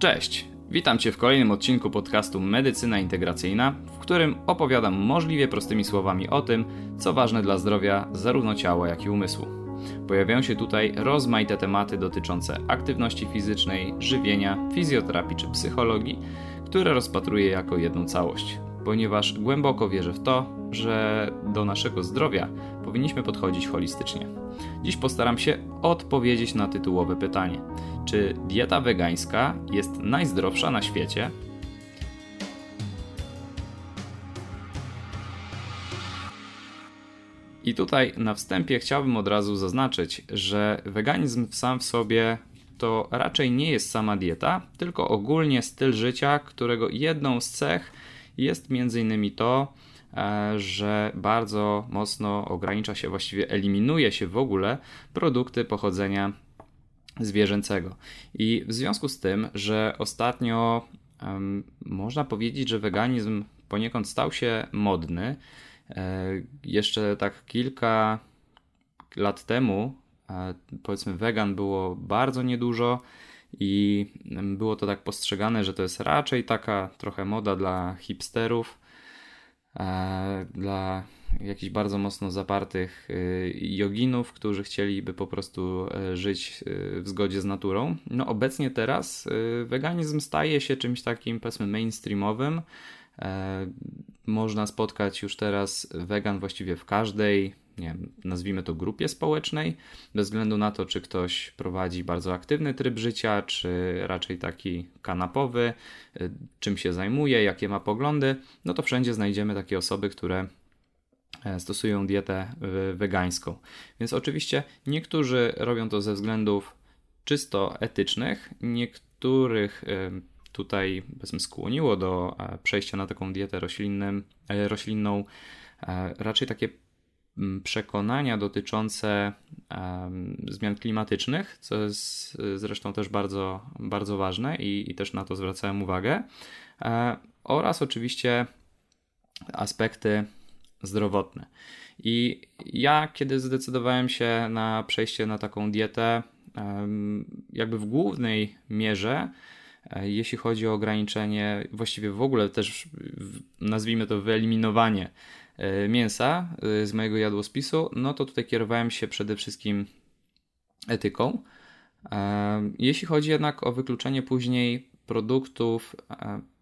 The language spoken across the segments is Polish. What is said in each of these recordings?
Cześć! Witam Cię w kolejnym odcinku podcastu Medycyna Integracyjna, w którym opowiadam możliwie prostymi słowami o tym, co ważne dla zdrowia zarówno ciała, jak i umysłu. Pojawiają się tutaj rozmaite tematy dotyczące aktywności fizycznej, żywienia, fizjoterapii czy psychologii, które rozpatruję jako jedną całość, ponieważ głęboko wierzę w to, że do naszego zdrowia powinniśmy podchodzić holistycznie. Dziś postaram się odpowiedzieć na tytułowe pytanie: czy dieta wegańska jest najzdrowsza na świecie? I tutaj na wstępie chciałbym od razu zaznaczyć, że weganizm sam w sobie to raczej nie jest sama dieta, tylko ogólnie styl życia, którego jedną z cech jest m.in. to, e, że bardzo mocno ogranicza się, właściwie eliminuje się w ogóle produkty pochodzenia zwierzęcego. I w związku z tym, że ostatnio um, można powiedzieć, że weganizm poniekąd stał się modny, e, jeszcze tak kilka lat temu, e, powiedzmy, wegan było bardzo niedużo i było to tak postrzegane, że to jest raczej taka trochę moda dla hipsterów, e, dla jakichś bardzo mocno zapartych y, joginów, którzy chcieliby po prostu e, żyć y, w zgodzie z naturą. No obecnie teraz y, weganizm staje się czymś takim powiedzmy mainstreamowym. E, można spotkać już teraz wegan właściwie w każdej, nie wiem, nazwijmy to grupie społecznej, bez względu na to, czy ktoś prowadzi bardzo aktywny tryb życia, czy raczej taki kanapowy, czym się zajmuje, jakie ma poglądy, no to wszędzie znajdziemy takie osoby, które E, stosują dietę e, wegańską. Więc oczywiście niektórzy robią to ze względów czysto etycznych, niektórych e, tutaj powiedzmy skłoniło do przejścia na taką dietę roślinną. Raczej takie przekonania dotyczące zmian klimatycznych, co jest zresztą też bardzo, bardzo ważne i, i też na to zwracałem uwagę, oraz oczywiście aspekty zdrowotne. I ja, kiedy zdecydowałem się na przejście na taką dietę, jakby w głównej mierze, e, jeśli chodzi o ograniczenie, właściwie w ogóle też nazwijmy to wyeliminowanie e, mięsa e, z mojego jadłospisu, no to tutaj kierowałem się przede wszystkim etyką. Jeśli chodzi jednak o wykluczenie później produktów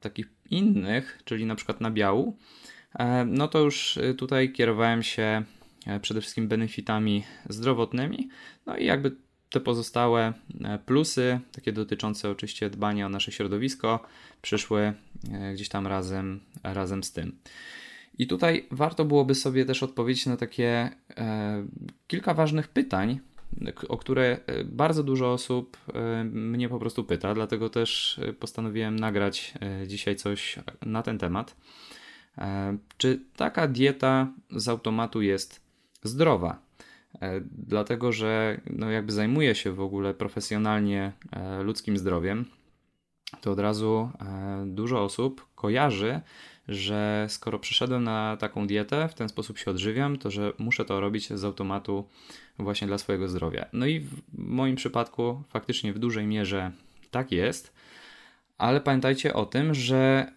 takich innych, czyli na przykład nabiału, no to już y, tutaj kierowałem się e, przede wszystkim benefitami zdrowotnymi, no i jakby te pozostałe e, plusy, takie dotyczące oczywiście dbania o nasze środowisko, przyszły gdzieś tam razem, razem z tym. I tutaj warto byłoby sobie też odpowiedzieć na takie e, kilka ważnych pytań, o które bardzo dużo osób mnie po prostu pyta, dlatego też postanowiłem nagrać dzisiaj coś na ten temat. E, czy taka dieta z automatu jest zdrowa? E, dlatego, że no jakby zajmuję się w ogóle profesjonalnie e, ludzkim zdrowiem, to od razu dużo osób kojarzy, że skoro przeszedłem na taką dietę, w ten sposób się odżywiam, to że muszę to robić z automatu właśnie dla swojego zdrowia. No i w moim przypadku faktycznie w dużej mierze tak jest, ale pamiętajcie o tym, że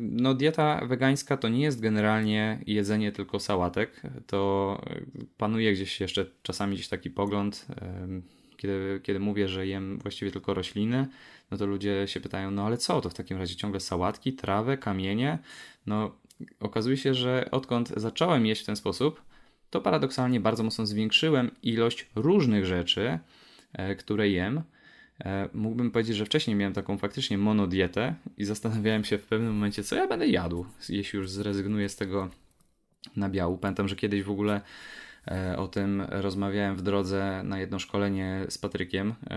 no, dieta wegańska to nie jest generalnie jedzenie tylko sałatek. To y, panuje gdzieś jeszcze czasami gdzieś taki pogląd, kiedy, kiedy mówię, że jem właściwie tylko rośliny, no to ludzie się pytają, no ale co, to w takim razie ciągle sałatki, trawę, kamienie? No, okazuje się, że odkąd zacząłem jeść w ten sposób, to paradoksalnie bardzo mocno zwiększyłem ilość różnych rzeczy, e, które jem. E, mógłbym powiedzieć, że wcześniej miałem taką faktycznie monodietę i zastanawiałem się w pewnym momencie, co ja będę jadł, jeśli już zrezygnuję z tego nabiału. Pamiętam, że kiedyś w ogóle e, o tym rozmawiałem w drodze na jedno szkolenie z Patrykiem, e,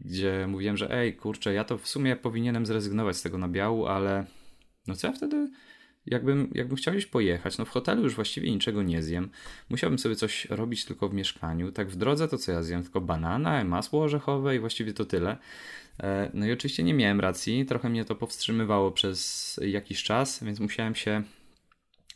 gdzie mówiłem, że ej, kurczę, ja to w sumie powinienem zrezygnować z tego nabiału, ale no co ja wtedy jakbym, jakbym chciał gdzieś pojechać, no w hotelu już właściwie niczego nie zjem. Musiałbym sobie coś robić tylko w mieszkaniu. Tak w drodze to co ja zjem? Tylko banana, masło orzechowe i właściwie to tyle. E, no i oczywiście nie miałem racji. Trochę mnie to powstrzymywało przez jakiś czas, więc musiałem się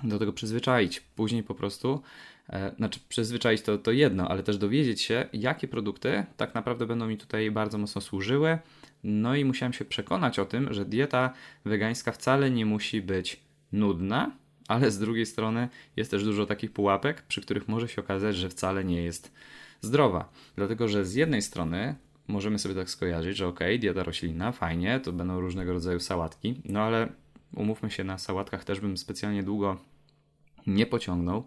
do tego przyzwyczaić. Później po prostu E, znaczy, przyzwyczaić to, to jedno, ale też dowiedzieć się, jakie produkty tak naprawdę będą mi tutaj bardzo mocno służyły. No i musiałem się przekonać o tym, że dieta wegańska wcale nie musi być nudna, ale z drugiej strony jest też dużo takich pułapek, przy których może się okazać, że wcale nie jest zdrowa. Dlatego, że z jednej strony możemy sobie tak skojarzyć, że ok, dieta roślinna, fajnie, to będą różnego rodzaju sałatki, no ale umówmy się, na sałatkach też bym specjalnie długo nie pociągnął.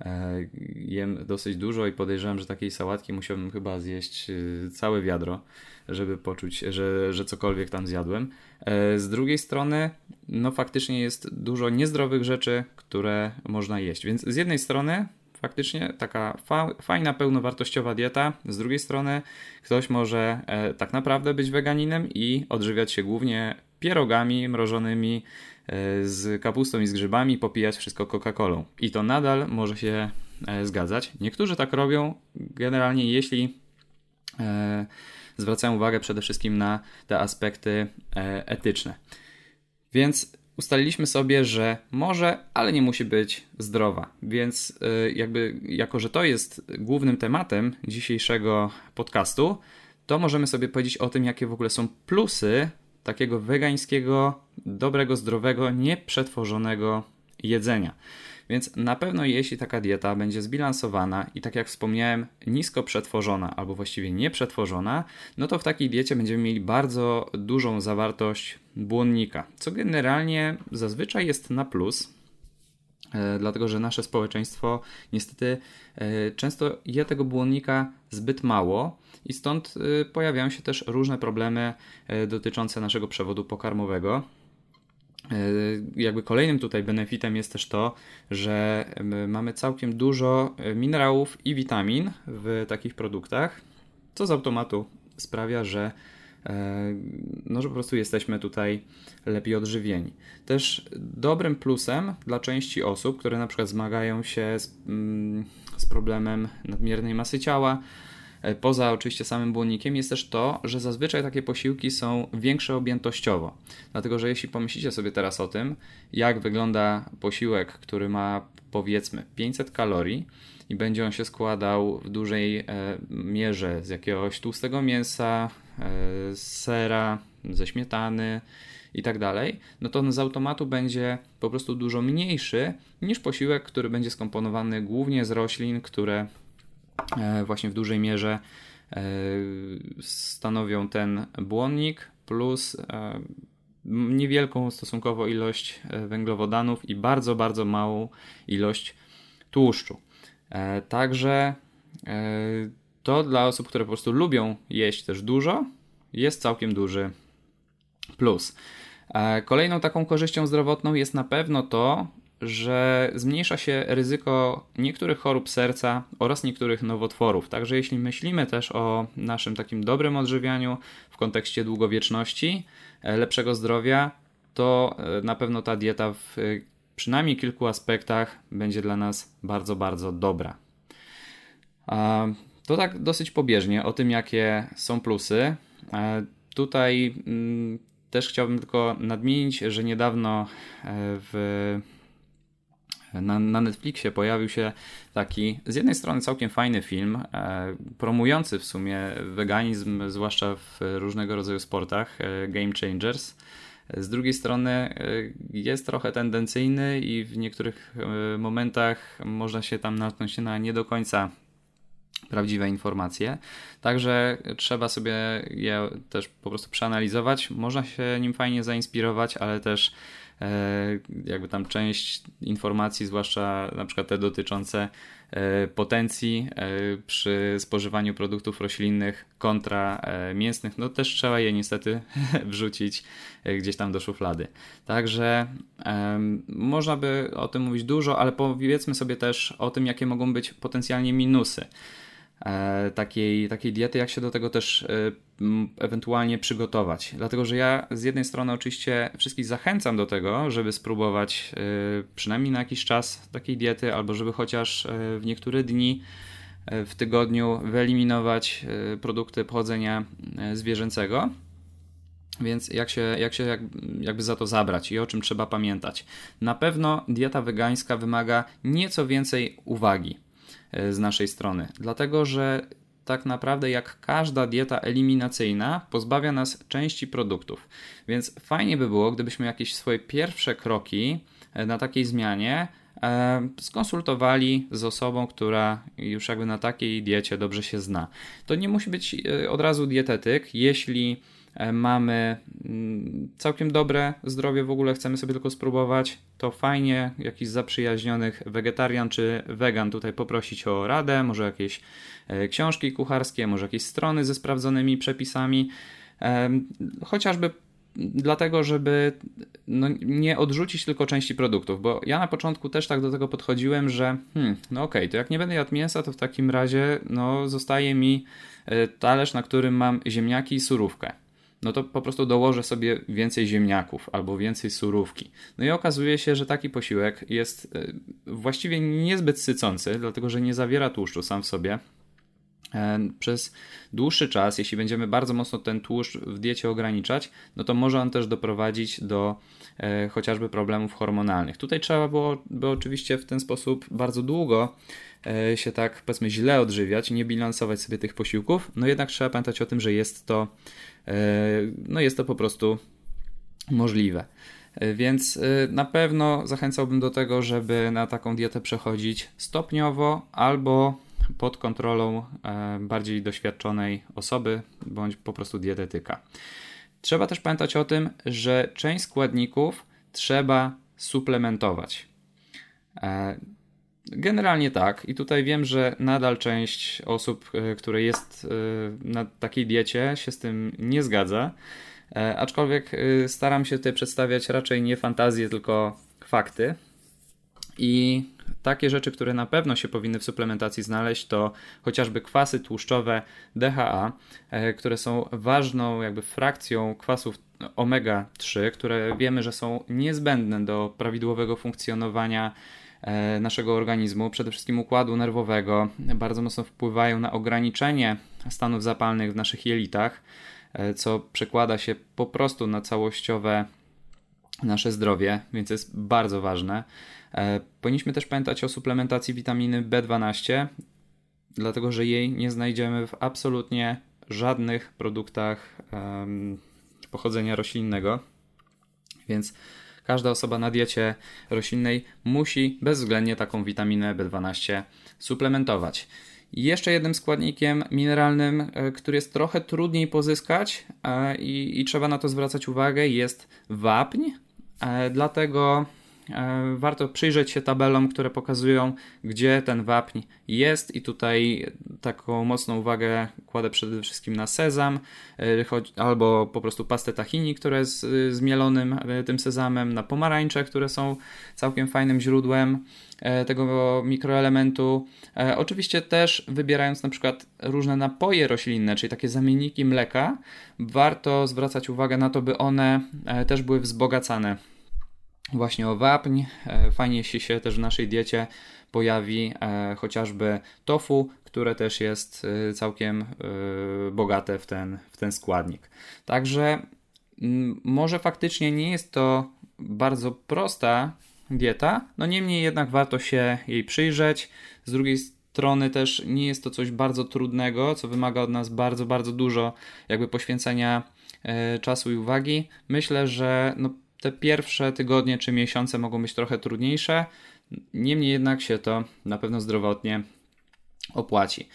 E, jem dosyć dużo i podejrzewam, że takiej sałatki musiałbym chyba zjeść e, całe wiadro, żeby poczuć, że, że cokolwiek tam zjadłem. E, z drugiej strony, no faktycznie jest dużo niezdrowych rzeczy, które można jeść. Więc z jednej strony faktycznie taka fa fajna, pełnowartościowa dieta. Z drugiej strony ktoś może tak naprawdę być weganinem i odżywiać się głównie pierogami mrożonymi z kapustą i z grzybami, popijać wszystko Coca-Colą. I to nadal może się e, zgadzać. Niektórzy tak robią. Generalnie jeśli e, zwracają uwagę przede wszystkim na te aspekty e, etyczne. Więc ustaliliśmy sobie, że może, ale nie musi być zdrowa. Więc jakby, jako że to jest głównym tematem dzisiejszego podcastu, to możemy sobie powiedzieć o tym, jakie w ogóle są plusy takiego wegańskiego, dobrego, zdrowego, nieprzetworzonego jedzenia. Więc na pewno jeśli taka dieta będzie zbilansowana i tak jak wspomniałem, nisko przetworzona albo właściwie nieprzetworzona, no to w takiej diecie będziemy mieli bardzo dużą zawartość błonnika, co generalnie zazwyczaj jest na plus, e, dlatego że nasze społeczeństwo niestety e, często je tego błonnika zbyt mało i stąd e, pojawiają się też różne problemy dotyczące naszego przewodu pokarmowego. Jakby kolejnym tutaj benefitem jest też to, że mamy całkiem dużo minerałów i witamin w takich produktach, co z automatu sprawia, że no, że po prostu jesteśmy tutaj lepiej odżywieni. Też dobrym plusem dla części osób, które na przykład zmagają się z, mm, z problemem nadmiernej masy ciała, e, poza oczywiście samym błonnikiem, jest też to, że zazwyczaj takie posiłki są większe objętościowo. Dlatego, że jeśli pomyślicie sobie teraz o tym, jak wygląda posiłek, który ma powiedzmy 500 kalorii, i będzie on się składał w dużej e, mierze z jakiegoś tłustego mięsa, e, z sera, ze śmietany i tak dalej, no to on z automatu będzie po prostu dużo mniejszy niż posiłek, który będzie skomponowany głównie z roślin, które e, właśnie w dużej mierze stanowią ten błonnik plus niewielką stosunkowo ilość węglowodanów i bardzo, bardzo małą ilość tłuszczu. E, także e, to dla osób, które po prostu lubią jeść też dużo, jest całkiem duży plus. E, kolejną taką korzyścią zdrowotną jest na pewno to, że zmniejsza się ryzyko niektórych chorób serca oraz niektórych nowotworów. Także jeśli myślimy też o naszym takim dobrym odżywianiu w kontekście długowieczności, lepszego zdrowia, to na pewno ta dieta w przynajmniej kilku aspektach będzie dla nas bardzo, bardzo dobra. To tak dosyć pobieżnie o tym, jakie są plusy. Tutaj mm, też chciałbym tylko nadmienić, że niedawno e, w na, na, Netflixie pojawił się taki z jednej strony całkiem fajny film, e, promujący w sumie weganizm, zwłaszcza w różnego rodzaju sportach, e, Game Changers. Z drugiej strony e, jest trochę tendencyjny i w niektórych e, momentach można się tam natknąć na nie do końca prawdziwe informacje. Także trzeba sobie je też po prostu przeanalizować. Można się nim fajnie zainspirować, ale też E, jakby tam część informacji, zwłaszcza na przykład te dotyczące e, potencji e, przy spożywaniu produktów roślinnych kontra mięsnych, no też trzeba je niestety wrzucić gdzieś tam do szuflady. Także można by o tym mówić dużo, ale powiedzmy sobie też o tym, jakie mogą być potencjalnie minusy. E, takiej, takiej diety, jak się do tego też e, ewentualnie przygotować. Dlatego, że ja z jednej strony oczywiście wszystkich zachęcam do tego, żeby spróbować e, przynajmniej na jakiś czas takiej diety, albo żeby chociaż w niektóre dni w tygodniu wyeliminować produkty pochodzenia zwierzęcego. Więc jak się, jak się jak, jakby za to zabrać i o czym trzeba pamiętać? Na pewno dieta wegańska wymaga nieco więcej uwagi z naszej strony. Dlatego, że tak naprawdę jak każda dieta eliminacyjna pozbawia nas części produktów. Więc fajnie by było, gdybyśmy jakieś swoje pierwsze kroki na takiej zmianie E, skonsultowali z osobą, która już jakby na takiej diecie dobrze się zna. To nie musi być e, od razu dietetyk, jeśli e, mamy mm, całkiem dobre zdrowie, w ogóle chcemy sobie tylko spróbować, to fajnie jakiś zaprzyjaźnionych wegetarian czy wegan tutaj poprosić o radę, może jakieś książki kucharskie, może jakieś strony ze sprawdzonymi przepisami, chociażby dlatego, żeby no, nie odrzucić tylko części produktów, bo ja na początku też tak do tego podchodziłem, że hmm, no okej, okay, to jak nie będę jadł mięsa, to w takim razie no, zostaje mi e, talerz, na którym mam ziemniaki i surówkę. No to po prostu dołożę sobie więcej ziemniaków albo więcej surówki. No i okazuje się, że taki posiłek jest e, właściwie niezbyt sycący, dlatego że nie zawiera tłuszczu sam w sobie, E, przez dłuższy czas, jeśli będziemy bardzo mocno ten tłuszcz w diecie ograniczać, no to może on też doprowadzić do chociażby problemów hormonalnych. Tutaj trzeba było by oczywiście w ten sposób bardzo długo e, się tak powiedzmy źle odżywiać, nie bilansować sobie tych posiłków, no jednak trzeba pamiętać o tym, że jest to, e, no jest to po prostu możliwe. E, więc e, na pewno zachęcałbym do tego, żeby na taką dietę przechodzić stopniowo albo pod kontrolą e, bardziej doświadczonej osoby bądź po prostu dietetyka. Trzeba też pamiętać o tym, że część składników trzeba suplementować. E, generalnie tak, i tutaj wiem, że nadal część osób, e, które jest na takiej diecie, się z tym nie zgadza. Aczkolwiek staram się tutaj przedstawiać raczej nie fantazje, tylko fakty. I takie rzeczy, które na pewno się powinny w suplementacji znaleźć, to chociażby kwasy tłuszczowe DHA, e, które są ważną jakby frakcją kwasów omega-3, które wiemy, że są niezbędne do prawidłowego funkcjonowania e, naszego organizmu, przede wszystkim układu nerwowego, bardzo mocno wpływają na ograniczenie stanów zapalnych w naszych jelitach, e, co przekłada się po prostu na całościowe nasze zdrowie, więc jest bardzo ważne. E, powinniśmy też pamiętać o suplementacji witaminy B12, dlatego że jej nie znajdziemy w absolutnie żadnych produktach um, pochodzenia roślinnego. Więc każda osoba na diecie roślinnej musi bezwzględnie taką witaminę B12 suplementować. Jeszcze jednym składnikiem mineralnym, e, który jest trochę trudniej pozyskać i, i trzeba na to zwracać uwagę, jest wapń. E, dlatego E, warto przyjrzeć się tabelom, które pokazują, gdzie ten wapń jest, i tutaj taką mocną uwagę kładę przede wszystkim na sezam, e, albo po prostu pastę tahini, która jest zmielonym tym sezamem, na pomarańcze, które są całkiem fajnym źródłem tego mikroelementu. Oczywiście też wybierając na przykład różne napoje roślinne, czyli takie zamienniki mleka, warto zwracać uwagę na to, by one też były wzbogacane właśnie o wapń. E, fajnie jeśli się też w naszej diecie pojawi e, chociażby tofu, które też jest e, całkiem bogate w ten, w ten składnik. Także może faktycznie nie jest to bardzo prosta dieta, no niemniej jednak warto się jej przyjrzeć. Z drugiej strony też nie jest to coś bardzo trudnego, co wymaga od nas bardzo, bardzo dużo jakby poświęcenia czasu i uwagi. Myślę, że no, te pierwsze tygodnie czy miesiące mogą być trochę trudniejsze, niemniej jednak się to na pewno zdrowotnie opłaci.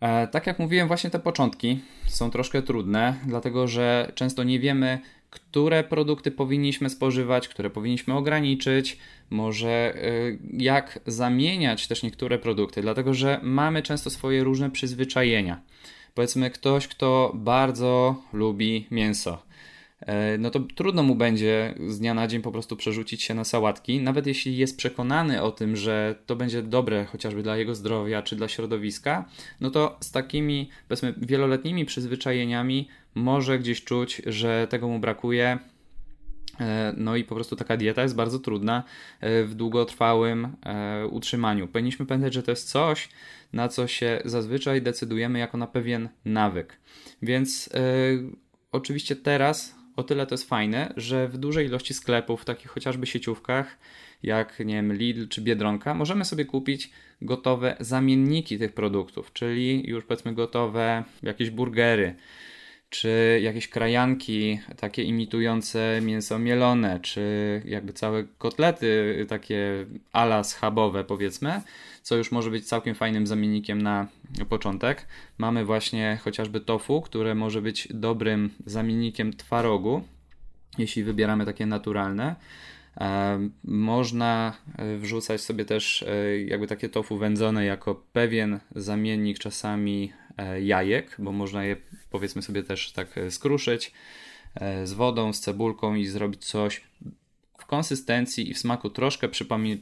E, tak jak mówiłem, właśnie te początki są troszkę trudne, dlatego że często nie wiemy, które produkty powinniśmy spożywać, które powinniśmy ograniczyć, może e, jak zamieniać też niektóre produkty, dlatego że mamy często swoje różne przyzwyczajenia. Powiedzmy, ktoś, kto bardzo lubi mięso, no to trudno mu będzie z dnia na dzień po prostu przerzucić się na sałatki, nawet jeśli jest przekonany o tym, że to będzie dobre chociażby dla jego zdrowia czy dla środowiska, no to z takimi powiedzmy wieloletnimi przyzwyczajeniami może gdzieś czuć, że tego mu brakuje. E, no i po prostu taka dieta jest bardzo trudna e, w długotrwałym utrzymaniu. Powinniśmy pamiętać, że to jest coś, na co się zazwyczaj decydujemy jako na pewien nawyk. Więc oczywiście teraz o tyle to jest fajne, że w dużej ilości sklepów, takich chociażby sieciówkach, jak nie wiem, Lidl czy Biedronka, możemy sobie kupić gotowe zamienniki tych produktów, czyli już powiedzmy gotowe jakieś burgery, czy jakieś krajanki takie imitujące mięso mielone, czy jakby całe kotlety takie ala schabowe powiedzmy, co już może być całkiem fajnym zamiennikiem na początek. Mamy właśnie chociażby tofu, które może być dobrym zamiennikiem twarogu, jeśli wybieramy takie naturalne. Można e, wrzucać sobie też e, jakby takie tofu wędzone jako pewien zamiennik czasami jajek, bo można je powiedzmy sobie też tak skruszyć z wodą, z cebulką i zrobić coś w konsystencji i w smaku troszkę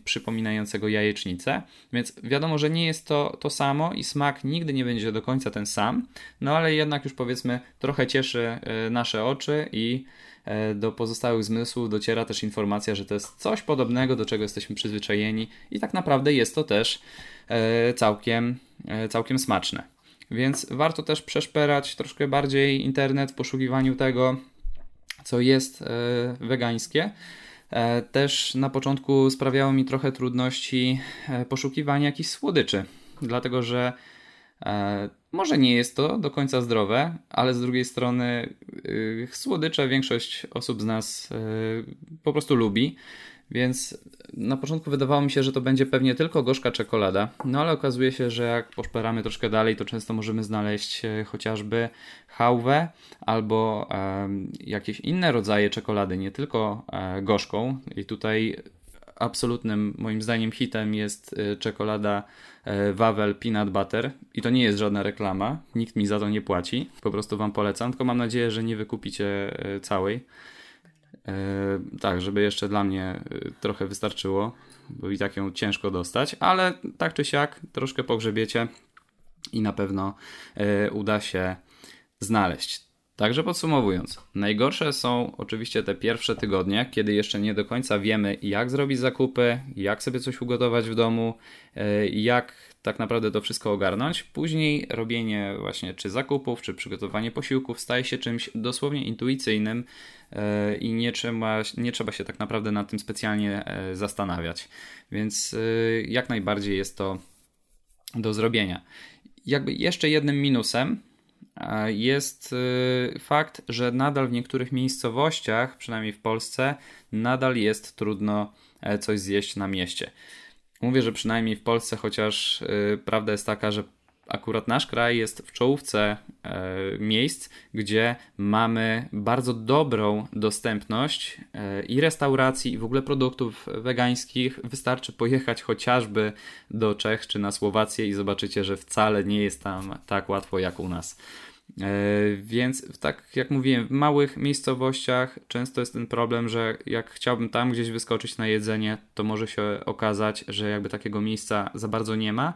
przypominającego jajecznicę, więc wiadomo, że nie jest to to samo i smak nigdy nie będzie do końca ten sam, no ale jednak już powiedzmy trochę cieszy nasze oczy i E, do pozostałych zmysłów dociera też informacja, że to jest coś podobnego, do czego jesteśmy przyzwyczajeni i tak naprawdę jest to też e, całkiem, e, całkiem smaczne. Więc warto też przeszperać troszkę bardziej internet w poszukiwaniu tego, co jest wegańskie. Też na początku sprawiało mi trochę trudności poszukiwanie jakichś słodyczy, dlatego że E, może nie jest to do końca zdrowe, ale z drugiej strony słodycze większość osób z nas po prostu lubi. Więc na początku wydawało mi się, że to będzie pewnie tylko gorzka czekolada, no ale okazuje się, że jak poszperamy troszkę dalej, to często możemy znaleźć e, chociażby chałwę albo e, jakieś inne rodzaje czekolady, nie tylko e, gorzką. I tutaj absolutnym moim zdaniem hitem jest e, czekolada e, Wawel Peanut Butter i to nie jest żadna reklama, nikt mi za to nie płaci, po prostu Wam polecam, tylko mam nadzieję, że nie wykupicie całej. Tak, żeby jeszcze dla mnie trochę wystarczyło, bo i tak ją ciężko dostać, ale tak czy siak troszkę pogrzebiecie i na pewno uda się znaleźć. Także podsumowując, najgorsze są oczywiście te pierwsze tygodnie, kiedy jeszcze nie do końca wiemy, jak zrobić zakupy, jak sobie coś ugotować w domu, e, jak tak naprawdę to wszystko ogarnąć. Później robienie właśnie czy zakupów, czy przygotowanie posiłków staje się czymś dosłownie intuicyjnym e, i nie trzeba, nie trzeba się tak naprawdę nad tym specjalnie e, zastanawiać. Więc jak najbardziej jest to do zrobienia. Jakby jeszcze jednym minusem jest fakt, że nadal w niektórych miejscowościach, przynajmniej w Polsce, nadal jest trudno e, coś zjeść na mieście. Mówię, że przynajmniej w Polsce, chociaż y, prawda jest taka, że akurat nasz kraj jest w czołówce e, miejsc, gdzie mamy bardzo dobrą dostępność e, i restauracji, i w ogóle produktów wegańskich. Wystarczy pojechać chociażby do Czech czy na Słowację i zobaczycie, że wcale nie jest tam tak łatwo jak u nas. E, więc tak jak mówiłem, w małych miejscowościach często jest ten problem, że jak chciałbym tam gdzieś wyskoczyć na jedzenie, to może się okazać, że jakby takiego miejsca za bardzo nie ma.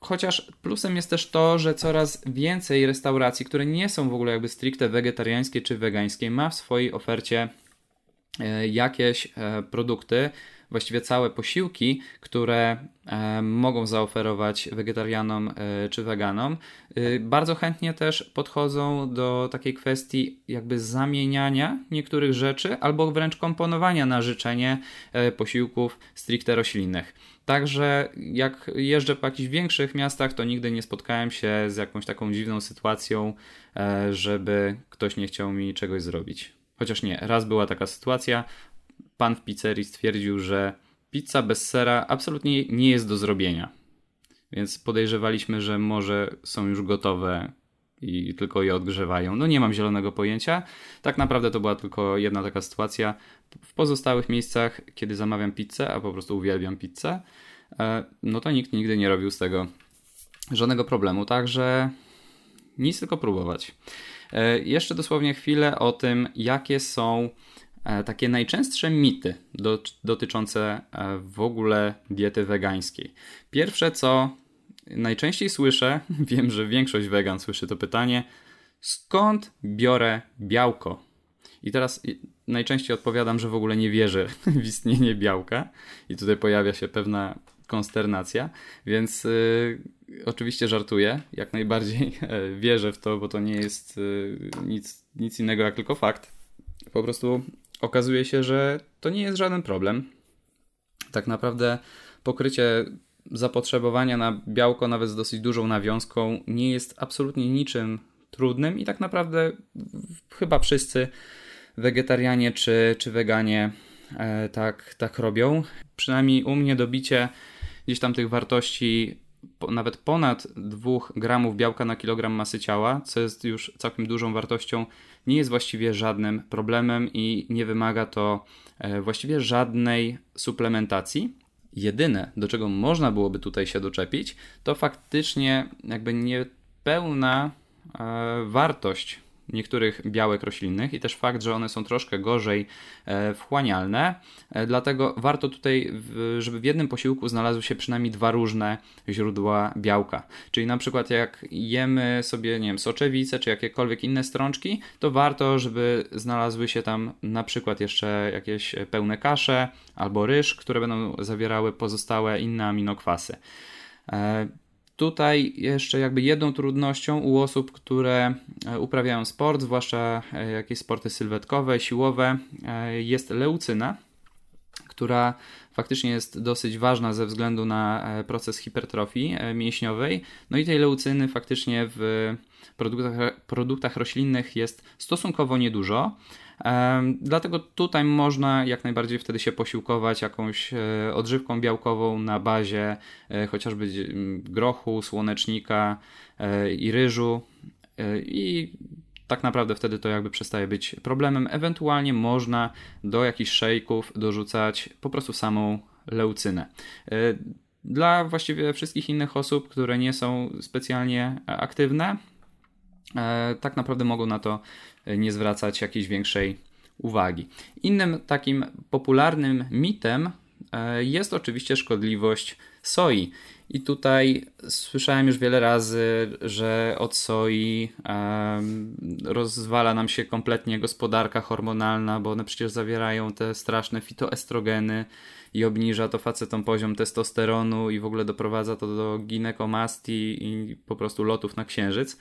Chociaż plusem jest też to, że coraz więcej restauracji, które nie są w ogóle jakby stricte wegetariańskie czy wegańskie, ma w swojej ofercie e, jakieś e, produkty, właściwie całe posiłki, które e, mogą zaoferować wegetarianom czy weganom. Bardzo chętnie też podchodzą do takiej kwestii jakby zamieniania niektórych rzeczy albo wręcz komponowania na życzenie posiłków stricte roślinnych. Także jak jeżdżę po jakichś większych miastach, to nigdy nie spotkałem się z jakąś taką dziwną sytuacją, e, żeby ktoś nie chciał mi czegoś zrobić. Chociaż nie, raz była taka sytuacja. Pan w pizzerii stwierdził, że pizza bez sera absolutnie nie jest do zrobienia. Więc podejrzewaliśmy, że może są już gotowe i tylko je odgrzewają. No nie mam zielonego pojęcia. Tak naprawdę to była tylko jedna taka sytuacja. W pozostałych miejscach, kiedy zamawiam pizzę, a po prostu uwielbiam pizzę, e, no to nikt nigdy nie robił z tego żadnego problemu. Także nic tylko próbować. E, jeszcze dosłownie chwilę o tym, jakie są takie najczęstsze mity dotyczące w ogóle diety wegańskiej. Pierwsze co najczęściej słyszę, wiem, że większość wegan słyszy to pytanie, skąd biorę białko? I teraz najczęściej odpowiadam, że w ogóle nie wierzę w istnienie białka. I tutaj pojawia się pewna konsternacja, więc y, oczywiście żartuję, jak najbardziej wierzę w to, bo to nie jest y, nic, nic innego jak tylko fakt. Po prostu okazuje się, że to nie jest żaden problem. Tak naprawdę pokrycie zapotrzebowania na białko, nawet z dosyć dużą nawiązką, nie jest absolutnie niczym trudnym i tak naprawdę chyba wszyscy wegetarianie czy, czy weganie e, tak, tak robią. Przynajmniej u mnie dobicie gdzieś tam tych wartości po, nawet ponad 2 gramów białka na kilogram masy ciała, co jest już całkiem dużą wartością, nie jest właściwie żadnym problemem i nie wymaga to e, właściwie żadnej suplementacji. Jedyne, do czego można byłoby tutaj się doczepić, to faktycznie jakby niepełna e, wartość niektórych białek roślinnych i też fakt, że one są troszkę gorzej e, wchłanialne. E, dlatego warto tutaj, żeby w jednym posiłku znalazły się przynajmniej dwa różne źródła białka. Czyli na przykład jak jemy sobie, nie wiem, soczewice czy jakiekolwiek inne strączki, to warto, żeby znalazły się tam na przykład jeszcze jakieś pełne kasze albo ryż, które będą zawierały pozostałe inne aminokwasy. Tutaj jeszcze jakby jedną trudnością u osób, które e, uprawiają sport, zwłaszcza e, jakieś sporty sylwetkowe, siłowe, e, jest leucyna, która faktycznie jest dosyć ważna ze względu na proces hipertrofii mięśniowej. No i tej leucyny faktycznie w produktach, produktach roślinnych jest stosunkowo niedużo. Dlatego tutaj można jak najbardziej wtedy się posiłkować jakąś e, odżywką białkową na bazie e, chociażby grochu, słonecznika e, i ryżu i tak naprawdę wtedy to jakby przestaje być problemem. Ewentualnie można do jakichś szejków dorzucać po prostu samą leucynę. Dla właściwie wszystkich innych osób, które nie są specjalnie aktywne, tak naprawdę mogą na to nie zwracać jakiejś większej uwagi. Innym takim popularnym mitem e, jest oczywiście szkodliwość soi. I tutaj słyszałem już wiele razy, że od soi rozwala nam się kompletnie gospodarka hormonalna, bo one przecież zawierają te straszne fitoestrogeny i obniża to facetom poziom testosteronu i w ogóle doprowadza to do ginekomastii i po prostu lotów na księżyc.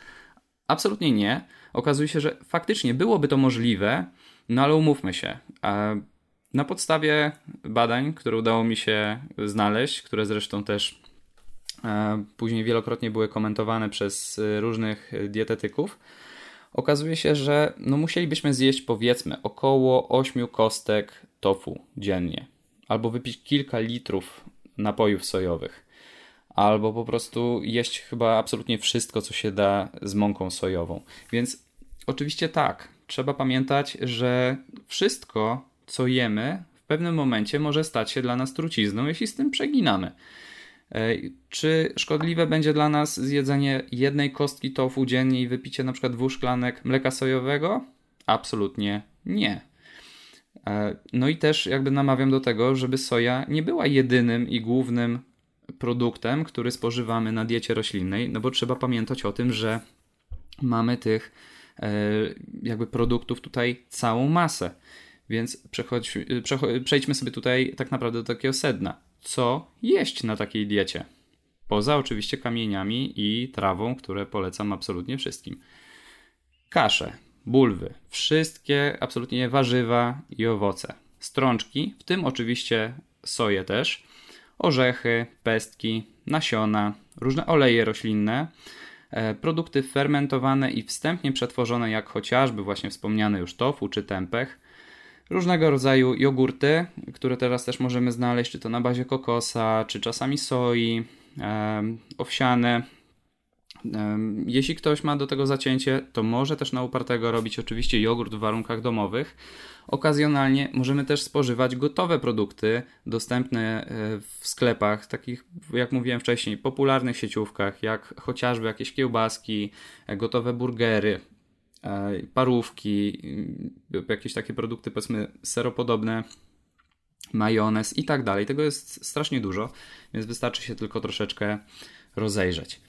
Absolutnie nie. Okazuje się, że faktycznie byłoby to możliwe, no ale umówmy się. Na podstawie badań, które udało mi się znaleźć, które zresztą też e, później wielokrotnie były komentowane przez e, różnych dietetyków, okazuje się, że no musielibyśmy zjeść powiedzmy około 8 kostek tofu dziennie, albo wypić kilka litrów napojów sojowych albo po prostu jeść chyba absolutnie wszystko, co się da z mąką sojową. Więc oczywiście tak, trzeba pamiętać, że wszystko, co jemy, w pewnym momencie może stać się dla nas trucizną, jeśli z tym przeginamy. Czy szkodliwe będzie dla nas zjedzenie jednej kostki tofu dziennie i wypicie na przykład dwóch szklanek mleka sojowego? Absolutnie nie. E, no i też jakby namawiam do tego, żeby soja nie była jedynym i głównym produktem, który spożywamy na diecie roślinnej, no bo trzeba pamiętać o tym, że mamy tych e, jakby produktów tutaj całą masę. Więc przejdźmy sobie tutaj tak naprawdę do takiego sedna. Co jeść na takiej diecie? Poza oczywiście kamieniami i trawą, które polecam absolutnie wszystkim. Kasze, bulwy, wszystkie absolutnie warzywa i owoce. Strączki, w tym oczywiście soję też orzechy, pestki, nasiona, różne oleje roślinne, e, produkty fermentowane i wstępnie przetworzone, jak chociażby właśnie wspomniane już tofu czy tempeh, różnego rodzaju jogurty, które teraz też możemy znaleźć, czy to na bazie kokosa, czy czasami soi, e, owsiane. Jeśli ktoś ma do tego zacięcie, to może też na upartego robić oczywiście jogurt w warunkach domowych. Okazjonalnie możemy też spożywać gotowe produkty dostępne e, w sklepach, takich jak mówiłem wcześniej, popularnych sieciówkach, jak chociażby jakieś kiełbaski, e, gotowe burgery, e, parówki, jakieś takie produkty powiedzmy seropodobne, majonez i tak dalej. Tego jest strasznie dużo, więc wystarczy się tylko troszeczkę rozejrzeć.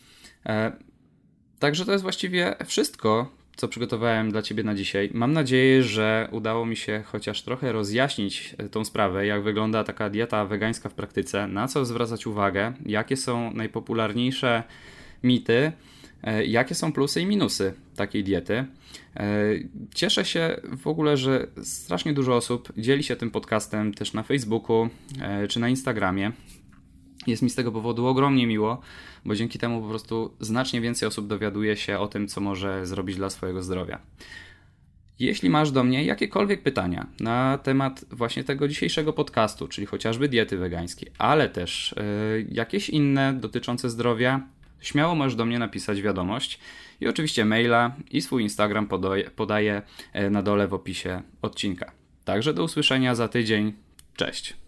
Także to jest właściwie wszystko, co przygotowałem dla Ciebie na dzisiaj. Mam nadzieję, że udało mi się chociaż trochę rozjaśnić e, tą sprawę, jak wygląda taka dieta wegańska w praktyce, na co zwracać uwagę, jakie są najpopularniejsze mity, e, jakie są plusy i minusy takiej diety. Cieszę się w ogóle, że strasznie dużo osób dzieli się tym podcastem też na Facebooku czy na Instagramie. Jest mi z tego powodu ogromnie miło, bo dzięki temu po prostu znacznie więcej osób dowiaduje się o tym, co może zrobić dla swojego zdrowia. Jeśli masz do mnie jakiekolwiek pytania na temat właśnie tego dzisiejszego podcastu, czyli chociażby diety wegańskiej, ale też yy, jakieś inne dotyczące zdrowia, śmiało możesz do mnie napisać wiadomość i oczywiście maila i swój Instagram podaję, podaję e, na dole w opisie odcinka. Także do usłyszenia za tydzień. Cześć.